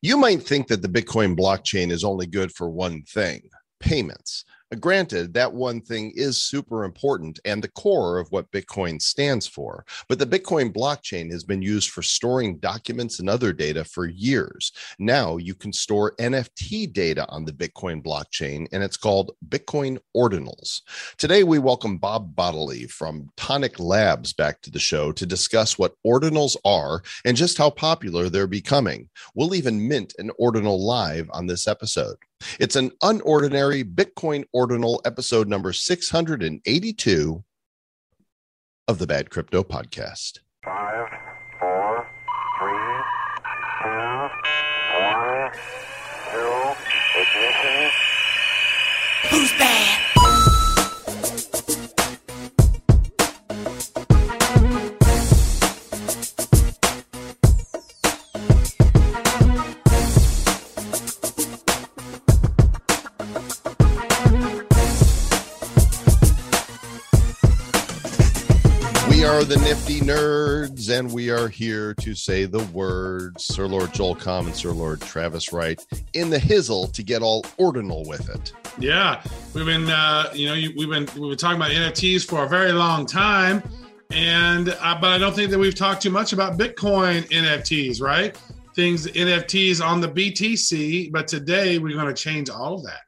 You might think that the Bitcoin blockchain is only good for one thing payments. Granted, that one thing is super important and the core of what Bitcoin stands for. But the Bitcoin blockchain has been used for storing documents and other data for years. Now you can store NFT data on the Bitcoin blockchain, and it's called Bitcoin Ordinals. Today, we welcome Bob Bodily from Toniq Labs back to the show to discuss what ordinals are and just how popular they're becoming. We'll even mint an ordinal live on this episode. It's an unordinary Bitcoin ordinal episode number 682 of the Bad Crypto Podcast. Five, four, three, two, one, zero, ignition. Who's bad? Nerds, and we are here to say the words Sir Lord Joel Comm and Sir Lord Travis Wright in the hizzle to get all ordinal with it. Yeah, we've been, uh, you know, we've been we've been talking about NFTs for a very long time, and uh, but I don't think that we've talked too much about Bitcoin NFTs, right? Things NFTs on the BTC, but today we're going to change all of that.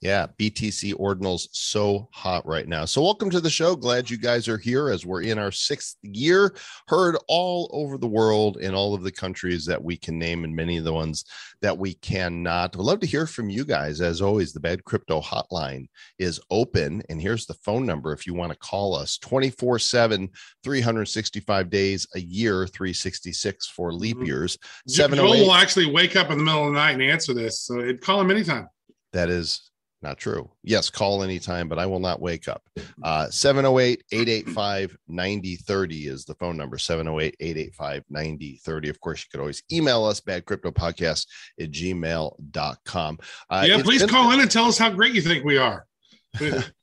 Yeah, BTC Ordinals so hot right now. So, welcome to the show. Glad you guys are here as we're in our sixth year, heard all over the world in all of the countries that we can name and many of the ones that we cannot. We'd love to hear from you guys. As always, the Bad Crypto Hotline is open. And here's the phone number if you want to call us 24 7, 365 days a year, 366 for leap Mhm. years. Jo- Joel 708. will actually wake up in the middle of the night and answer this, so call him anytime. That is not true. Yes, call anytime, but I will not wake up. Uh, 708 885 9030 is the phone number 708 885 9030. Of course, you could always email us badcryptopodcast at gmail.com. Uh, yeah, please been- call in and tell us how great you think we are.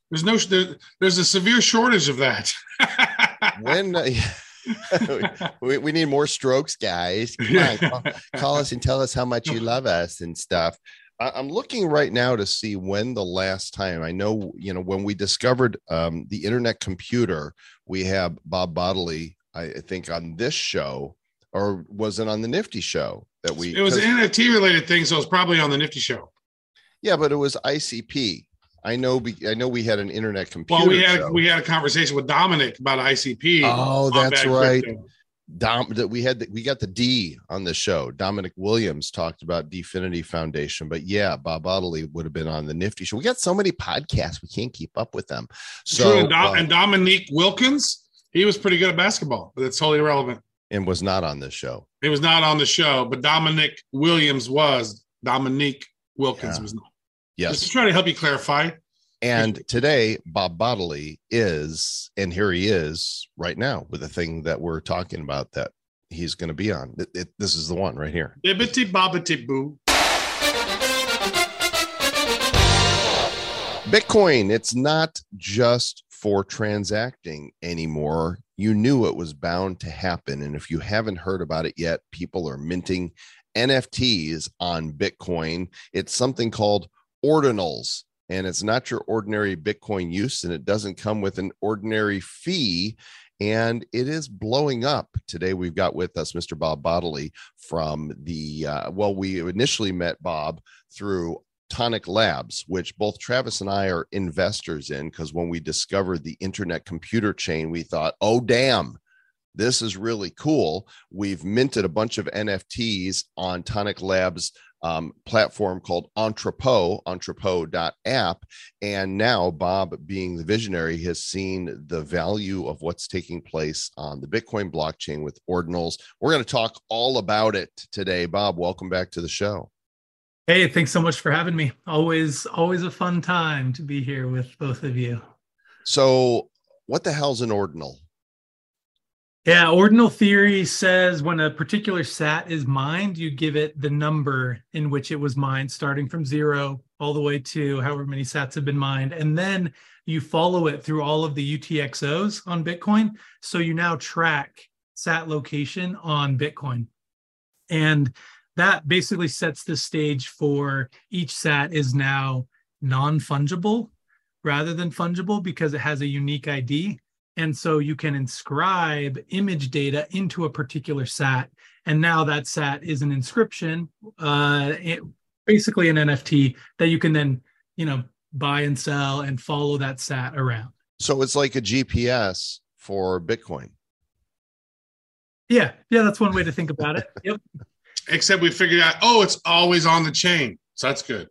There's no, there, there's a severe shortage of that. When uh, we, we need more strokes, guys. Come on, call, call us and tell us how much you love us and stuff. I'm looking right now to see when the last time I know, you know, when we discovered um, the internet computer, we have Bob Bodily, I think, on this show, or was it on the Nifty show that we? it was NFT related thing, so it's probably on the Nifty show. yeah, but it was ICP. I know. be- I know we had an internet computer. Well, we had show. we had a conversation with Dominic about ICP. Oh, that's right. Crypto. Dom that we had the, we got the D on the show. Dominic Williams talked about DFINITY Foundation, but yeah, Bob Bodily would have been on the Nifty show. We got so many podcasts, we can't keep up with them. True, So and, Dom, uh, and Dominique Wilkins, he was pretty good at basketball, but it's totally irrelevant. and was not on this show. He was not on the show, but Dominic Williams was. Dominique Wilkins Yeah. was not. Yes. Just to try to help you clarify. And today, Bob Bodily is, and here he is right now with the thing that we're talking about that he's going to be on. It- it- this is the one right here. Bibbity bobbity boo. Bitcoin, it's not just for transacting anymore. You knew it was bound to happen. And if you haven't heard about it yet, people are minting NFTs on Bitcoin. It's something called ordinals, and it's not your ordinary Bitcoin use, and it doesn't come with an ordinary fee. And it is blowing up. Today, we've got with us Mr. Bob Bodily from the, uh, well, we initially met Bob through Toniq Labs, which both Travis and I are investors in, because when we discovered the internet computer chain, we thought, oh, damn, this is really cool. We've minted a bunch of NFTs on Toniq Labs um, platform called Entrepot, entrepot.app. And now Bob, being the visionary, has seen the value of what's taking place on the Bitcoin blockchain with ordinals. We're going to talk all about it today. Bob, welcome back to the show. Hey, thanks so much for having me. Always, always a fun time to be here with both of you. So, what the hell's an ordinal? Yeah, ordinal theory says when a particular sat is mined, you give it the number in which it was mined, starting from zero all the way to however many sats have been mined. And then you follow it through all of the UTXOs on Bitcoin. So you now track sat location on Bitcoin. And that basically sets the stage for each sat is now non-fungible rather than fungible because it has a unique ID. And so you can inscribe image data into a particular SAT. And now that SAT is an inscription, uh, it, basically an NFT that you can then, you know, buy and sell and follow that SAT around. So it's like a GPS for Bitcoin. Yeah. Yeah. That's one way to think about it. Yep. Except we figured out, oh, it's always on the chain. So that's good.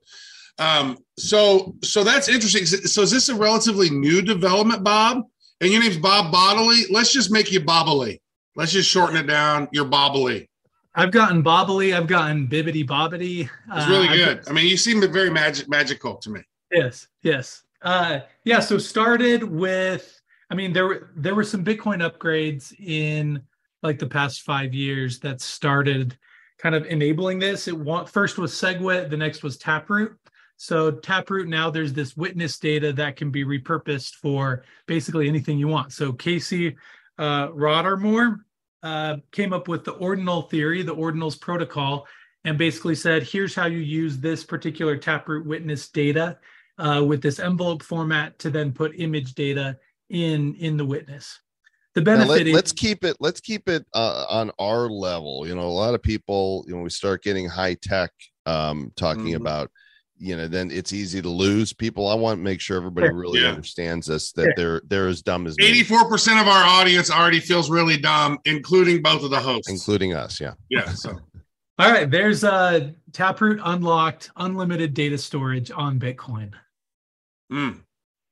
Um, so so that's interesting. So is this a relatively new development, Bob? And your name's Bob Bodily. Let's just make you Bobbly. Let's just shorten it down. You're Bobbly. I've gotten bobbly. I've gotten bibbity bobbity. It's really uh, good. I mean, you seem very magic magical to me. Yes, yes. Uh, yeah. So started with. I mean, there were there were some Bitcoin upgrades in like the past five years that started kind of enabling this. It first was SegWit, the next was Taproot. So Taproot now there's this witness data that can be repurposed for basically anything you want. So Casey uh, Rodarmor uh, came up with the ordinal theory, the ordinals protocol, and basically said, here's how you use this particular Taproot witness data uh, with this envelope format to then put image data in in the witness. The benefit let, us keep it let's keep it uh, on our level. You know, a lot of people, you know, we start getting high tech um, talking mm-hmm. about you know then it's easy to lose people. I want to make sure everybody really yeah. understands this that they're they're as dumb as 84% of our audience already feels really dumb including both of the hosts. Including us yeah. Yeah so. All right there's uh taproot unlocked unlimited data storage on bitcoin. Mm.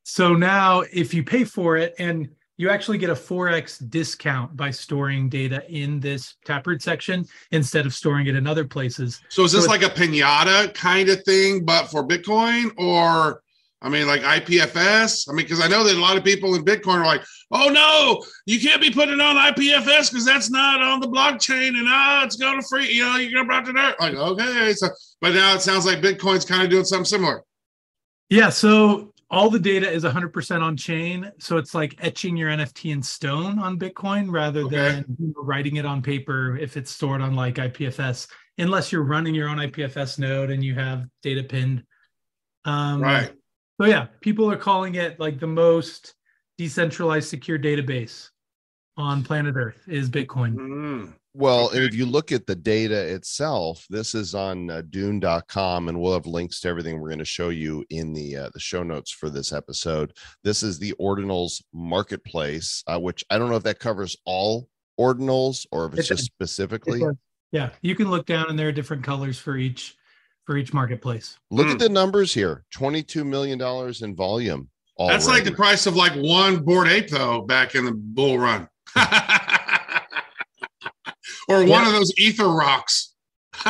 so now if you pay for it and you actually get a 4x discount by storing data in this Taproot section instead of storing it in other places. So is this so like a pinata kind of thing, but for Bitcoin or I mean, like IPFS? I mean, because I know that a lot of people in Bitcoin are like, oh no, you can't be putting on IPFS because that's not on the blockchain and ah, it's going to free, you know, you're going to brought to dirt. Like, okay. So, but now it sounds like Bitcoin's kind of doing something similar. Yeah. So all the data is 100% on chain so it's like etching your nft in stone on bitcoin rather okay. than you know, writing it on paper if it's stored on like ipfs unless you're running your own ipfs node and you have data pinned. Um, right. so yeah people are calling it like the most decentralized secure database on planet earth is bitcoin mm. Well, okay. if you look at the data itself, this is on uh, dune.com and we'll have links to everything we're going to show you in the uh, the show notes for this episode. This is the ordinals marketplace, uh, which I don't know if that covers all ordinals or if it's it just specifically. It yeah, you can look down and there are different colors for each for each marketplace. Look mm. at the numbers here. 22 million dollars in volume. That's like the price of like one Bored Ape though back in the bull run. or yeah. one of those ether rocks.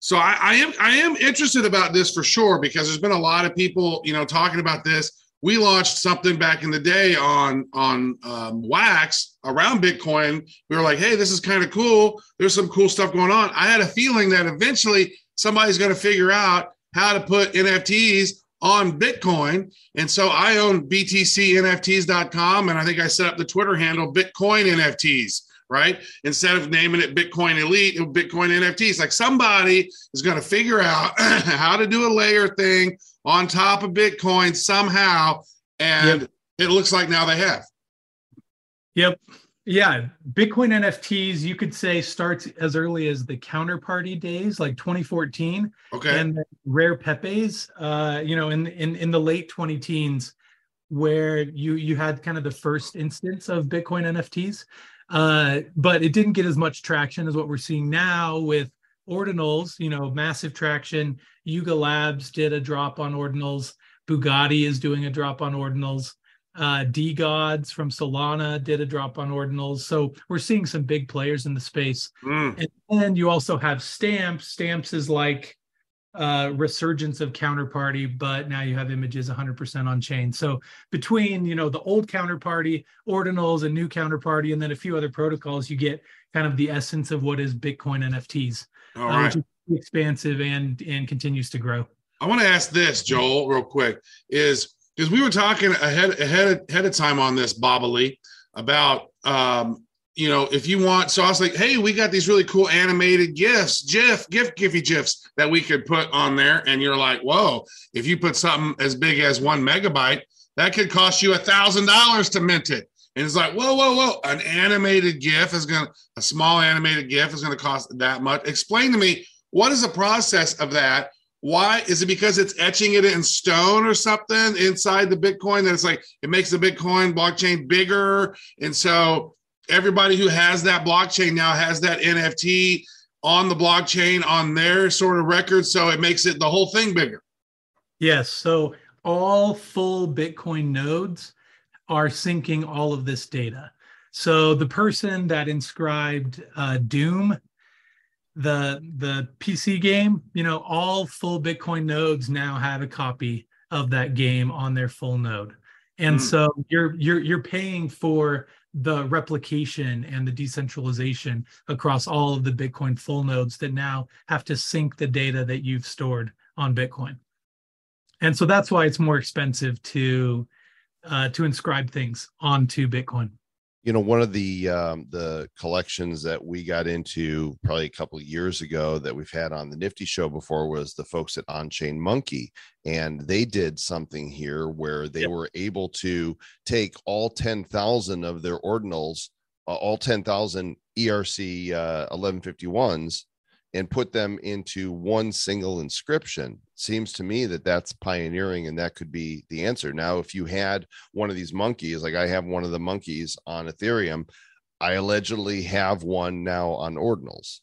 so I, I, am I am interested about this for sure because there's been a lot of people you know talking about this. We launched something back in the day on on um, Wax around Bitcoin. We were like, hey, this is kind of cool. There's some cool stuff going on. I had a feeling that eventually somebody's going to figure out how to put NFTs on Bitcoin. And so I own BTCNFTs.com and I think I set up the Twitter handle Bitcoin NFTs right? Instead of naming it Bitcoin Elite, Bitcoin NFTs. Like somebody is going to figure out how to do a layer thing on top of Bitcoin somehow. And yep. it looks like now they have. Yep. Yeah. Bitcoin NFTs, you could say starts as early as the counterparty days, like 2014. Okay. And rare Pepes, uh, you know, in, in, in the late 20 teens, where you you had kind of the first instance of Bitcoin NFTs. Uh, but it didn't get as much traction as what we're seeing now with ordinals, you know, massive traction. Yuga Labs did a drop on ordinals. Bugatti is doing a drop on ordinals. Uh, DeGods from Solana did a drop on ordinals. So we're seeing some big players in the space. Mm. And then you also have Stamps. Stamps is like uh, resurgence of counterparty, but now you have images 100% on chain. So between you know the old counterparty, ordinals, and new counterparty, and then a few other protocols, you get kind of the essence of what is Bitcoin NFTs, All right. uh, expansive and and continues to grow. I want to ask this, Joel, real quick, is because we were talking ahead ahead ahead of time on this, Bobbly, about um, you know, if you want, so I was like, hey, we got these really cool animated gifs, GIF, GIF, Giphy GIFs that we could put on there. And you're like, whoa, if you put something as big as one megabyte, that could cost you a thousand dollars to mint it. And it's like, whoa, whoa, whoa. An animated GIF is to, a small animated GIF is to cost that much. Explain to me, what is the process of that? Why is it because it's etching it in stone or something inside the Bitcoin that it's like it makes the Bitcoin blockchain bigger? And so everybody who has that blockchain now has that NFT on the blockchain on their sort of record. So it makes it the whole thing bigger. Yes. So all full Bitcoin nodes are syncing all of this data. So the person that inscribed uh, Doom, the the PC game, you know, all full Bitcoin nodes now have a copy of that game on their full node, and Mm. so you're you're you're paying for the replication and the decentralization across all of the Bitcoin full nodes that now have to sync the data that you've stored on Bitcoin. And so that's why it's more expensive to uh, to inscribe things onto Bitcoin. You know one of the um, the collections that we got into probably a couple of years ago that we've had on the nifty show before was the folks at on chain monkey and they did something here where they Yep. were able to take all 10,000 of their ordinals uh, all 10,000 ERC uh, 1151s and put them into one single inscription seems to me that that's pioneering and that could be the answer now if you had one of these monkeys like i have one of the monkeys on ethereum i allegedly have one now on ordinals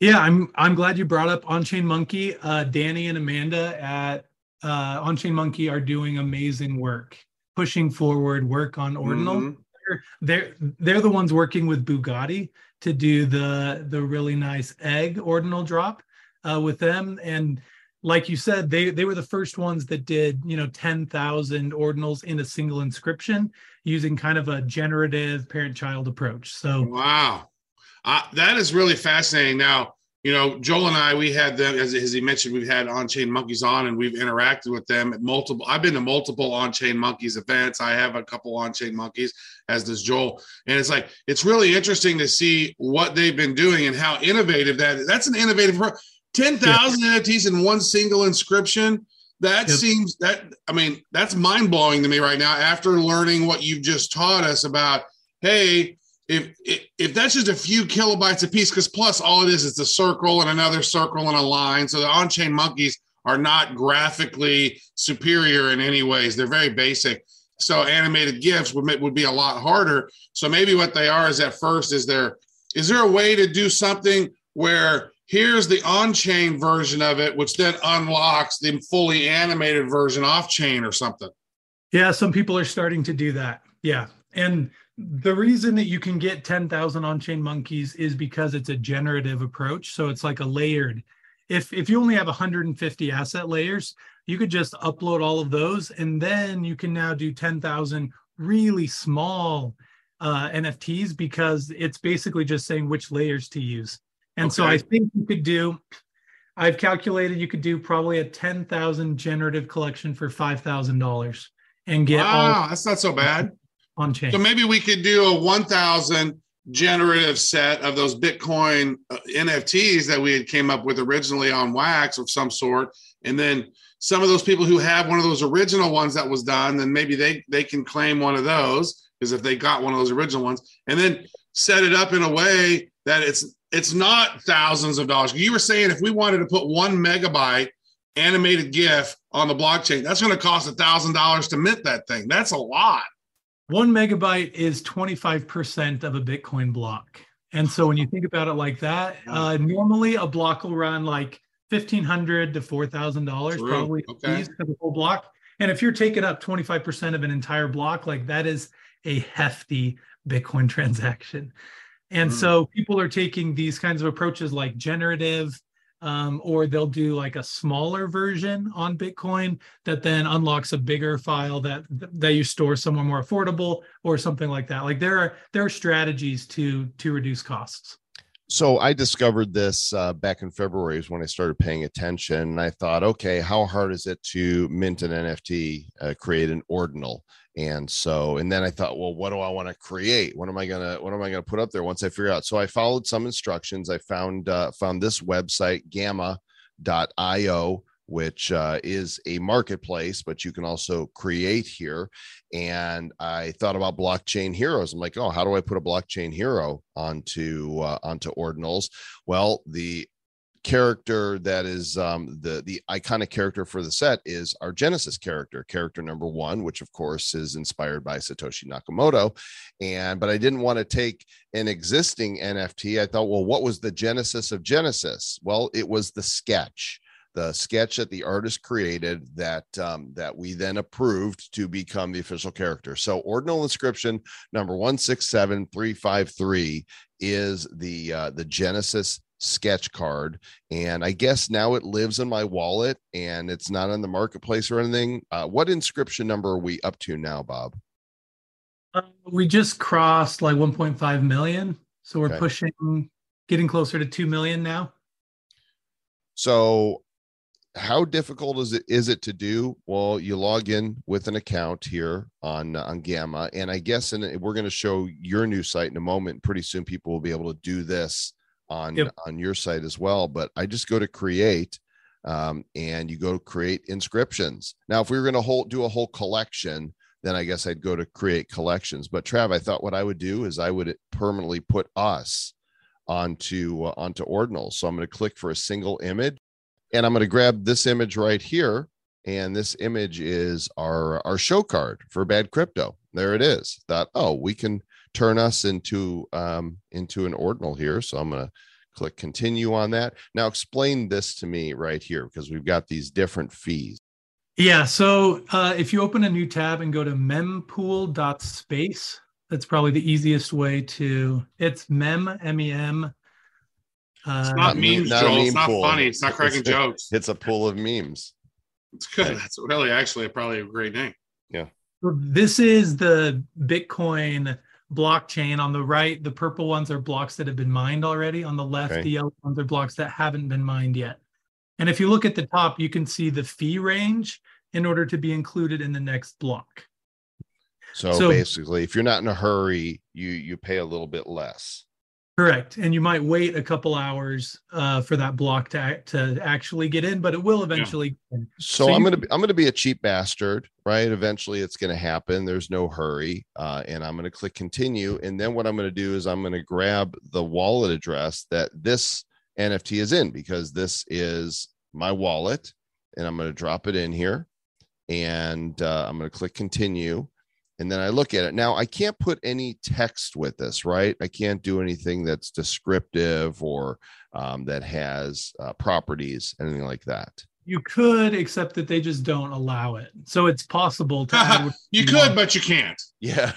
Yeah, I'm I'm glad you brought up On-Chain Monkey. Uh, Danny and Amanda at uh, On-Chain Monkey are doing amazing work, pushing forward work on Ordinal. Mhm. They're, they're they're the ones working with Bugatti to do the the really nice egg Ordinal drop uh, with them. And like you said, they they were the first ones that did you know ten thousand Ordinals in a single inscription using kind of a generative parent-child approach. So Wow. Uh, that is really fascinating. Now, you know, Joel and I, we had them, as, as he mentioned, we've had on chain monkeys on and we've interacted with them at multiple. I've been to multiple on chain monkeys events. I have a couple on chain monkeys, as does Joel. And it's like, it's really interesting to see what they've been doing and how innovative that is. That's an innovative, pro- 10,000 NFTs in one single inscription. That Yep. seems that, I mean, that's mind blowing to me right now after learning what you've just taught us about, hey, if if, that's just a few kilobytes a piece, because plus all it is is a circle and another circle and a line. So the on-chain monkeys are not graphically superior in any ways. They're very basic. So animated GIFs would would be a lot harder. So maybe what they are is at first is there is there a way to do something where here's the on-chain version of it, which then unlocks the fully animated version off-chain or something. Yeah, some people are starting to do that. Yeah. And the reason that you can get 10,000 on-chain monkeys is because it's a generative approach. So it's like a layered. If if you only have 150 asset layers, you could just upload all of those and then you can now do 10,000 really small uh, NFTs because it's basically just saying which layers to use. And so I think you could do I've calculated you could do probably a 10,000 generative collection for $5,000 and get wow, all that's not so bad. On chain. So maybe we could do a 1,000 generative set of those Bitcoin uh, NFTs that we had came up with originally on Wax of some sort, and then some of those people who have one of those original ones that was done, then maybe they they can claim one of those because if they got one of those original ones, and then set it up in a way that it's it's not thousands of dollars. You were saying if we wanted to put one megabyte animated GIF on the blockchain, that's going to cost a thousand dollars to mint that thing. That's a lot. One megabyte is 25% of a Bitcoin block. And so when you think about it like that, uh, normally a block will run like 1,500 to $4,000 probably Okay. for the whole block. And if you're taking up 25% of an entire block, like that is a hefty Bitcoin transaction. And Mm. so people are taking these kinds of approaches like generative, um, or they'll do like a smaller version on Bitcoin that then unlocks a bigger file that that you store somewhere more affordable or something like that. Like there are there are strategies to to reduce costs. so i discovered this uh, back in february is when i started paying attention and i thought okay how hard is it to mint an nft uh, create an ordinal and so and then i thought well what do i want to create? What am i gonna what am i gonna put up there? Once i figure out so i followed some instructions. I found uh, found this website gamma.io which uh, is a marketplace but you can also create here. And i thought about blockchain heroes. I'm like oh how do i put a blockchain hero onto uh, onto ordinals? Well the character that is um, the the iconic character for the set is our Genesis character, character number one, which of course is inspired by Satoshi Nakamoto. And but I didn't want to take an existing NFT. I thought, well, what was the genesis of Genesis? Well, it was the sketch. The sketch that the artist created that um, that we then approved to become the official character. So ordinal inscription number one six seven three five three is the uh, the Genesis sketch card. And i guess now it lives in my wallet and it's not on the marketplace or anything. Uh, what inscription number are we up to now bob? Uh, we just crossed like 1.5 million, so we're Okay. pushing, getting closer to 2 million now. so how difficult is it is it to do? Well you log in with an account here on on gamma. And i guess and we're going to show your new site in a moment. Pretty soon people will be able to do this on Yep. on your site as well but i just go to create um, and you go to create inscriptions now if we were going to hold do a whole collection then i guess i'd go to create collections but trav i thought what i would do is i would permanently put us onto uh, onto ordinal so i'm going to click for a single image and I'm going to grab this image right here. And this image is our our show card for bad crypto. There it is. That oh, we can turn us into um, into an ordinal here. So I'm going to click continue on that. Now explain this to me right here because we've got these different fees. Yeah, so uh, if you open a new tab and go to mempool.space, that's probably the easiest way to. It's mem m e m. It's Uh, not meme- memes, not a Joel. meme It's not pool. funny. It's not cracking jokes. It's a pool of memes. It's good. That's really actually probably a great name. Yeah. This is the Bitcoin blockchain. On the right, the purple ones are blocks that have been mined already. On the left, Okay. the yellow ones are blocks that haven't been mined yet. And if you look at the top, you can see the fee range in order to be included in the next block. So, So- basically, if you're not in a hurry, you you pay a little bit less. Correct. And you might wait a couple hours uh, for that block to, to actually get in, but it will eventually. get in. So, So I'm you- gonna be, I'm gonna be a cheap bastard, right? Eventually, it's gonna happen. There's no hurry, uh, and I'm gonna click continue. And then what I'm gonna do is I'm gonna grab the wallet address that this NFT is in because this is my wallet, and I'm gonna drop it in here, and uh, I'm gonna click continue. And then I look at it. Now I can't put any text with this, right? I can't do anything that's descriptive or um, that has uh, properties, anything like that. You could, except that they just don't allow it. So it's possible to add. what You want. could, but you can't. Yeah.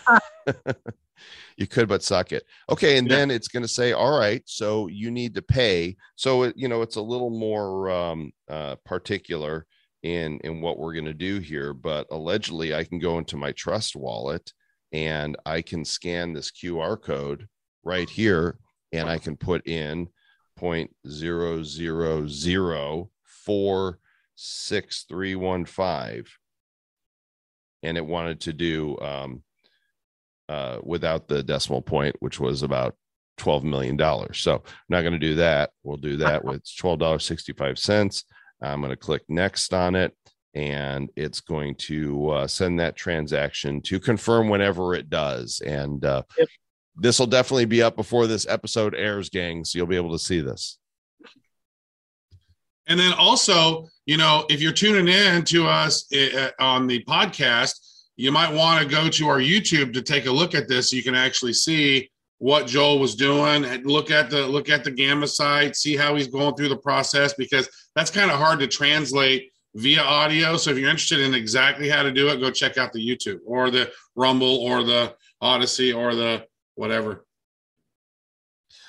you could, but suck it. Okay. And Yeah. then it's going to say, all right, so you need to pay. So, it, you know, it's a little more um, uh, particular in, in what we're going to do here. But allegedly, I can go into my trust wallet and I can scan this QR code right here and I can put in point zero zero zero four six three one five and it wanted to do um, uh, without the decimal point, which was about $12 million. So I'm not going to do that. We'll do that with $12.65. I'm going to click next on it and it's going to uh, send that transaction to confirm whenever it does. And uh, Yep. this will definitely be up before this episode airs, gang. So you'll be able to see this. And then also, you know, if you're tuning in to us uh, on the podcast, you might want to go to our YouTube to take a look at this so you can actually see what Joel was doing and look at the look at the gamma site, see how he's going through the process because that's kind of hard to translate via audio. So if you're interested in exactly how to do it, go check out the YouTube or the Rumble or the Odysee or the whatever.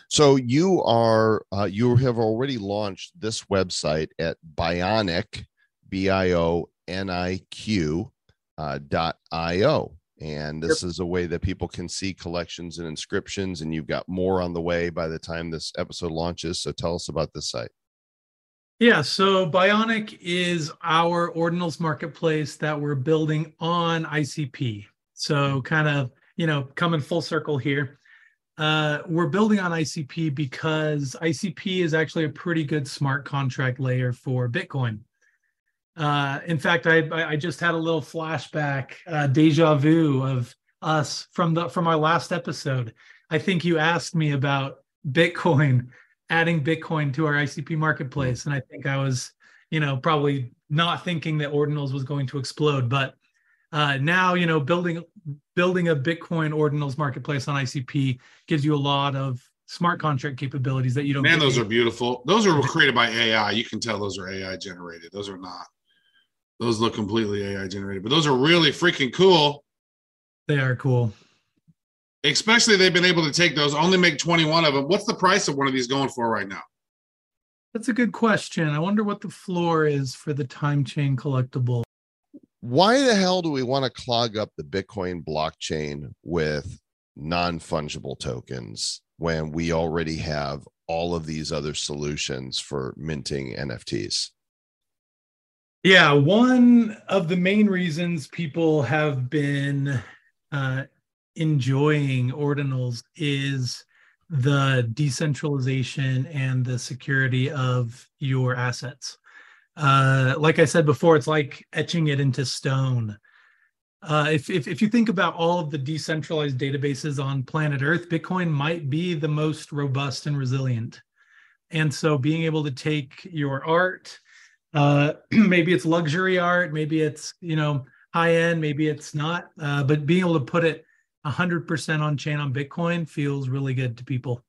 So you are uh, you have already launched this website at Bioniq, B I O N I Q uh, dot I O, and this is a way that people can see collections and inscriptions. And you've got more on the way by the time this episode launches. So tell us about this site. Yeah, so Bioniq is our ordinals marketplace that we're building on ICP. So kind of, you know, coming full circle here. Uh, we're building on ICP because ICP is actually a pretty good smart contract layer for Bitcoin. Uh, in fact, I I just had a little flashback, uh, deja vu of us from the from our last episode. I think you asked me about Bitcoin, adding Bitcoin to our ICP marketplace, and I think I was, you know, probably not thinking that ordinals was going to explode, but uh, now you know building building a Bitcoin ordinals marketplace on ICP gives you a lot of smart contract capabilities that you don't. Man, those are beautiful. Those are created by AI. You can tell those are AI generated. Those are not. Those look completely AI generated, but those are really freaking cool. they are cool. Especially they've been able to take those, only make 21 of them. What's the price of one of these going for right now? That's a good question. I wonder what the floor is for the time chain collectible. Why the hell do we want to clog up the Bitcoin blockchain with non fungible tokens when we already have all of these other solutions for minting NFTs? Yeah, one of the main reasons people have been uh, enjoying ordinals is the decentralization and the security of your assets. Uh, like I said before, it's like etching it into stone. Uh, if, if if you think about all of the decentralized databases on planet Earth, Bitcoin might be the most robust and resilient. And so, being able to take your art, uh, maybe it's luxury art, maybe it's you know high end, maybe it's not, uh, but being able to put it 100% on chain on Bitcoin feels really good to people.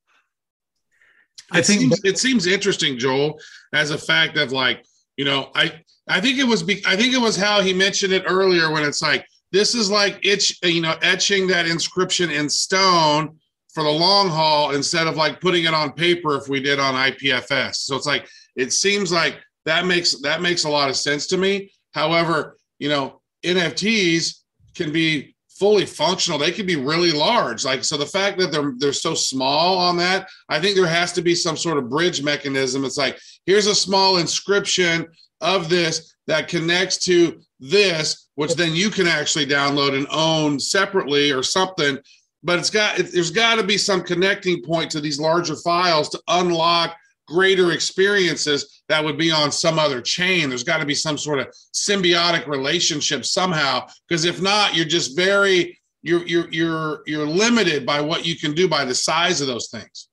I It think seems, it seems interesting, Joel, as a fact of like, you know, I I think it was be, I think it was how he mentioned it earlier when it's like this is like itch, you know, etching that inscription in stone for the long haul instead of like putting it on paper if we did on IPFS. So it's like it seems like that makes that makes a lot of sense to me. However, you know, NFTs can be fully functional. They can be really large. Like so the fact that they're they're so small on that, I think there has to be some sort of bridge mechanism. It's like here's a small inscription of this that connects to this, which then you can actually download and own separately or something. But it's got it, there's got to be some connecting point to these larger files to unlock greater experiences that would be on some other chain. There's got to be some sort of symbiotic relationship somehow, because if not, you're just very you're you're you're you're limited by what you can do by the size of those things.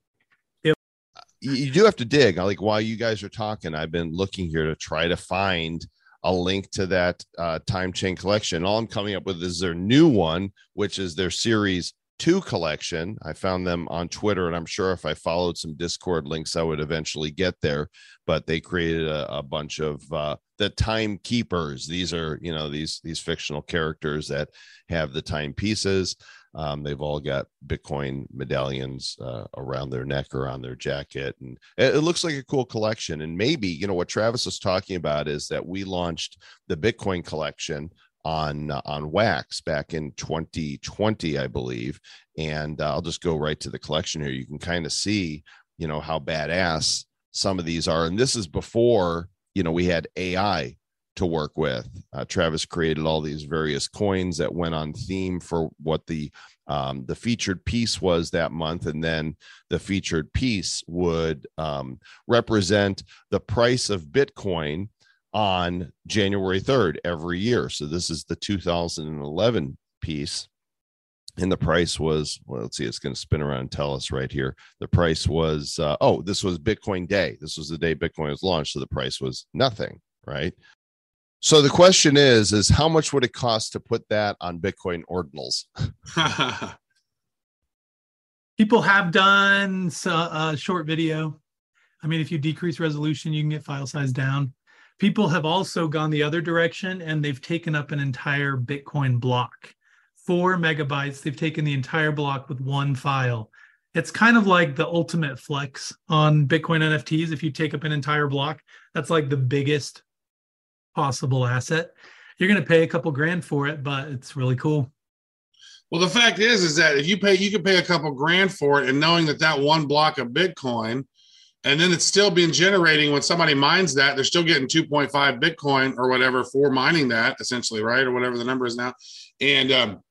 you, you do have to dig. Like while you guys are talking, I've been looking here to try to find a link to that uh, time chain collection. All I'm coming up with is their new one, which is their series two collection. I found them on Twitter, and I'm sure if I followed some Discord links, I would eventually get there. But they created a, a bunch of uh, the timekeepers. These are you know these these fictional characters that have the timepieces. Um, they've all got Bitcoin medallions uh, around their neck or on their jacket, and it, it looks like a cool collection. And maybe you know what Travis was talking about is that we launched the Bitcoin collection on uh, on Wax back in 2020, I believe. And uh, I'll just go right to the collection here. You can kind of see, you know, how badass some of these are. And this is before you know we had AI to work with. Uh, Travis created all these various coins that went on theme for what the um, the featured piece was that month, and then the featured piece would um, represent the price of Bitcoin on January 3rd every year. So this is the 2011 piece. And the price was, well, let's see, it's going to spin around and tell us right here. The price was, uh, oh, this was Bitcoin Day. This was the day Bitcoin was launched. So the price was nothing, right? So the question is, is how much would it cost to put that on Bitcoin ordinals? people have done a short video. I mean, if you decrease resolution, you can get file size down. People have also gone the other direction and they've taken up an entire Bitcoin block, four megabytes. They've taken the entire block with one file. It's kind of like the ultimate flex on Bitcoin NFTs. If you take up an entire block, that's like the biggest possible asset. You're going to pay a couple grand for it, but it's really cool. Well, the fact is, is that if you pay, you can pay a couple grand for it, and knowing that that one block of Bitcoin, and then it's still being generating when somebody mines that, they're still getting 2.5 Bitcoin or whatever for mining that, essentially, right, or whatever the number is now. And um,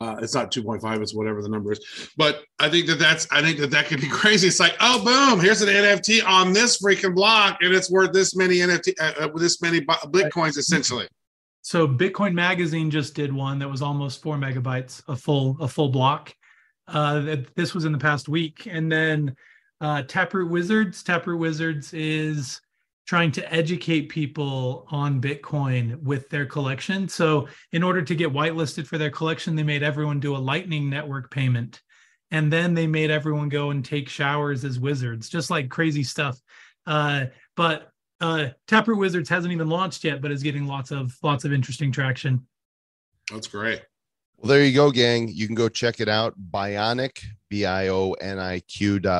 Uh, it's not 2.5, it's whatever the number is. But I think that that's, I think that that could be crazy. It's like, oh, boom, here's an NFT on this freaking block, and it's worth this many NFT, uh, uh, this many bitcoins essentially. So Bitcoin Magazine just did one that was almost four megabytes, a full a full block. Uh, that this was in the past week, and then uh, Taproot Wizards. Taproot Wizards is trying to educate people on Bitcoin with their collection. So, in order to get whitelisted for their collection, they made everyone do a Lightning Network payment. And then they made everyone go and take showers as wizards, just like crazy stuff. Uh, but uh, Taproot Wizards hasn't even launched yet, but is getting lots of lots of interesting traction. That's great. Well, there you go, gang. You can go check it out. Bioniq, B I O N I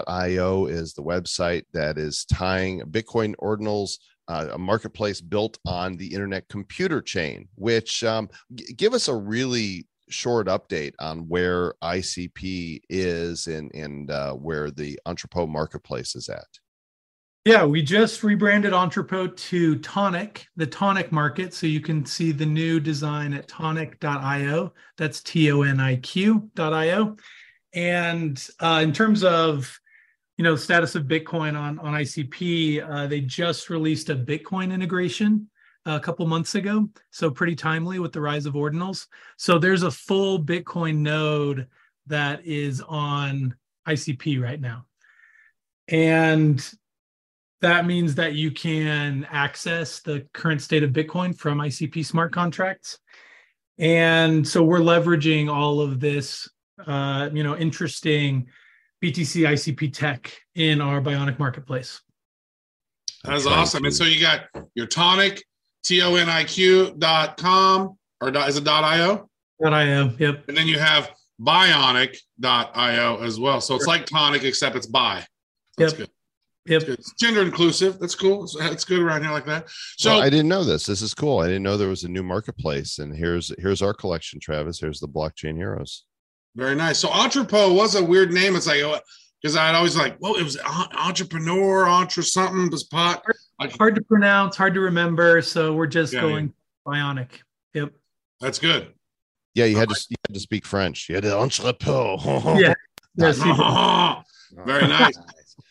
I O is the website that is tying Bitcoin ordinals, uh, a marketplace built on the internet computer chain, which um, g- give us a really short update on where ICP is and, and uh, where the Entrepot marketplace is at. Yeah, we just rebranded Entrepot to Toniq, the Toniq market. So you can see the new design at toniq.io. That's T O N I Q.io. And uh, in terms of you know status of Bitcoin on on ICP, uh, they just released a Bitcoin integration a couple months ago, so pretty timely with the rise of ordinals. So there's a full Bitcoin node that is on ICP right now, and that means that you can access the current state of Bitcoin from ICP smart contracts. And so we're leveraging all of this, uh, you know, interesting BTC ICP tech in our Bioniq marketplace. That is Trying awesome. And so you got your Toniq, T O N I Q dot com, or dot, is it dot .io? That .io. Yep. And then you have bioniq.io as well. So it's like Toniq, except it's bi. That's Yep. Good. Yep. It's gender inclusive. That's cool. It's, it's good around here like that. So well, I didn't know this. This is cool. I didn't know there was a new marketplace. And here's here's our collection, Travis. Here's the blockchain heroes. very nice. So entrepot was a weird name. It's like oh, because I'd always like, well, it was entrepreneur, entre something, was pot. Like Hard to pronounce, hard to remember. So we're just Yeah, going Bioniq. Yep. that's good. Yeah, you had to you had to speak French. You had to entrepot. Yeah. Yes. Very nice.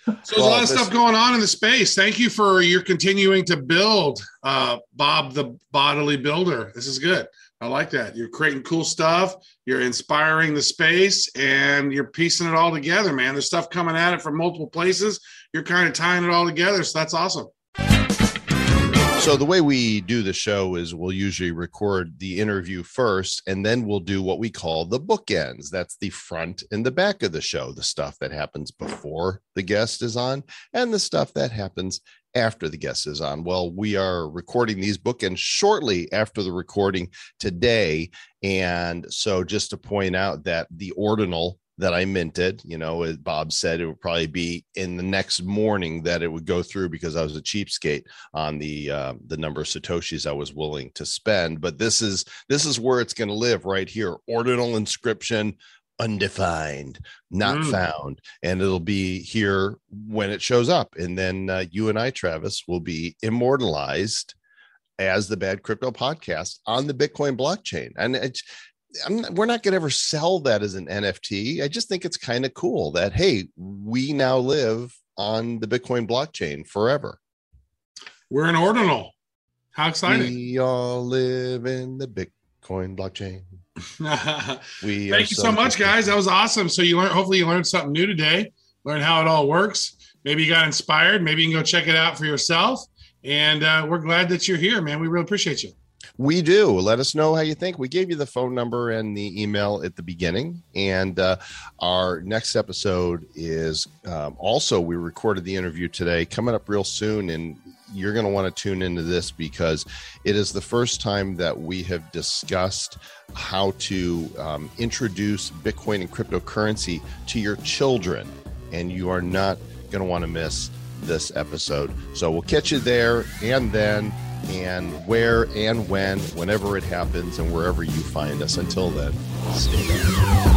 So there's Well, a lot of this- stuff going on in the space. Thank you for your continuing to build, uh, Bob the bodily builder. This is good. I like that. You're creating cool stuff. You're inspiring the space, and you're piecing it all together, man. There's stuff coming at it from multiple places. You're kind of tying it all together. So that's awesome. So the way we do the show is we'll usually record the interview first, and then we'll do what we call the bookends. That's the front and the back of the show, the stuff that happens before the guest is on, and the stuff that happens after the guest is on. Well, we are recording these bookends shortly after the recording today. And so just to point out that the ordinal that I minted, you know, as Bob said, it would probably be in the next morning that it would go through because I was a cheapskate on the uh, the number of satoshis I was willing to spend. But this is this is where it's going to live right here. Ordinal inscription, undefined, not Mm. found, and it'll be here when it shows up. And then uh, you and I, Travis, will be immortalized as the Bad Crypto Podcast on the Bitcoin blockchain. And it's I'm not, we're not going to ever sell that as an NFT. I just think it's kind of cool that hey, we now live on the Bitcoin blockchain forever. We're an ordinal. How exciting! We all live in the Bitcoin blockchain. We Thank you so much, guys. That was awesome. So you learned. Hopefully, you learned something new today. Learn how it all works. Maybe you got inspired. Maybe you can go check it out for yourself. And uh, we're glad that you're here, man. We really appreciate you. We do. Let us know how you think. We gave you the phone number and the email at the beginning. And uh, our next episode is um, also, we recorded the interview today, coming up real soon. And you're going to want to tune into this because it is the first time that we have discussed how to um, introduce Bitcoin and cryptocurrency to your children. And you are not going to want to miss this episode. So we'll catch you there and then and where and when, whenever it happens, and wherever you find us. Until then, stay tuned.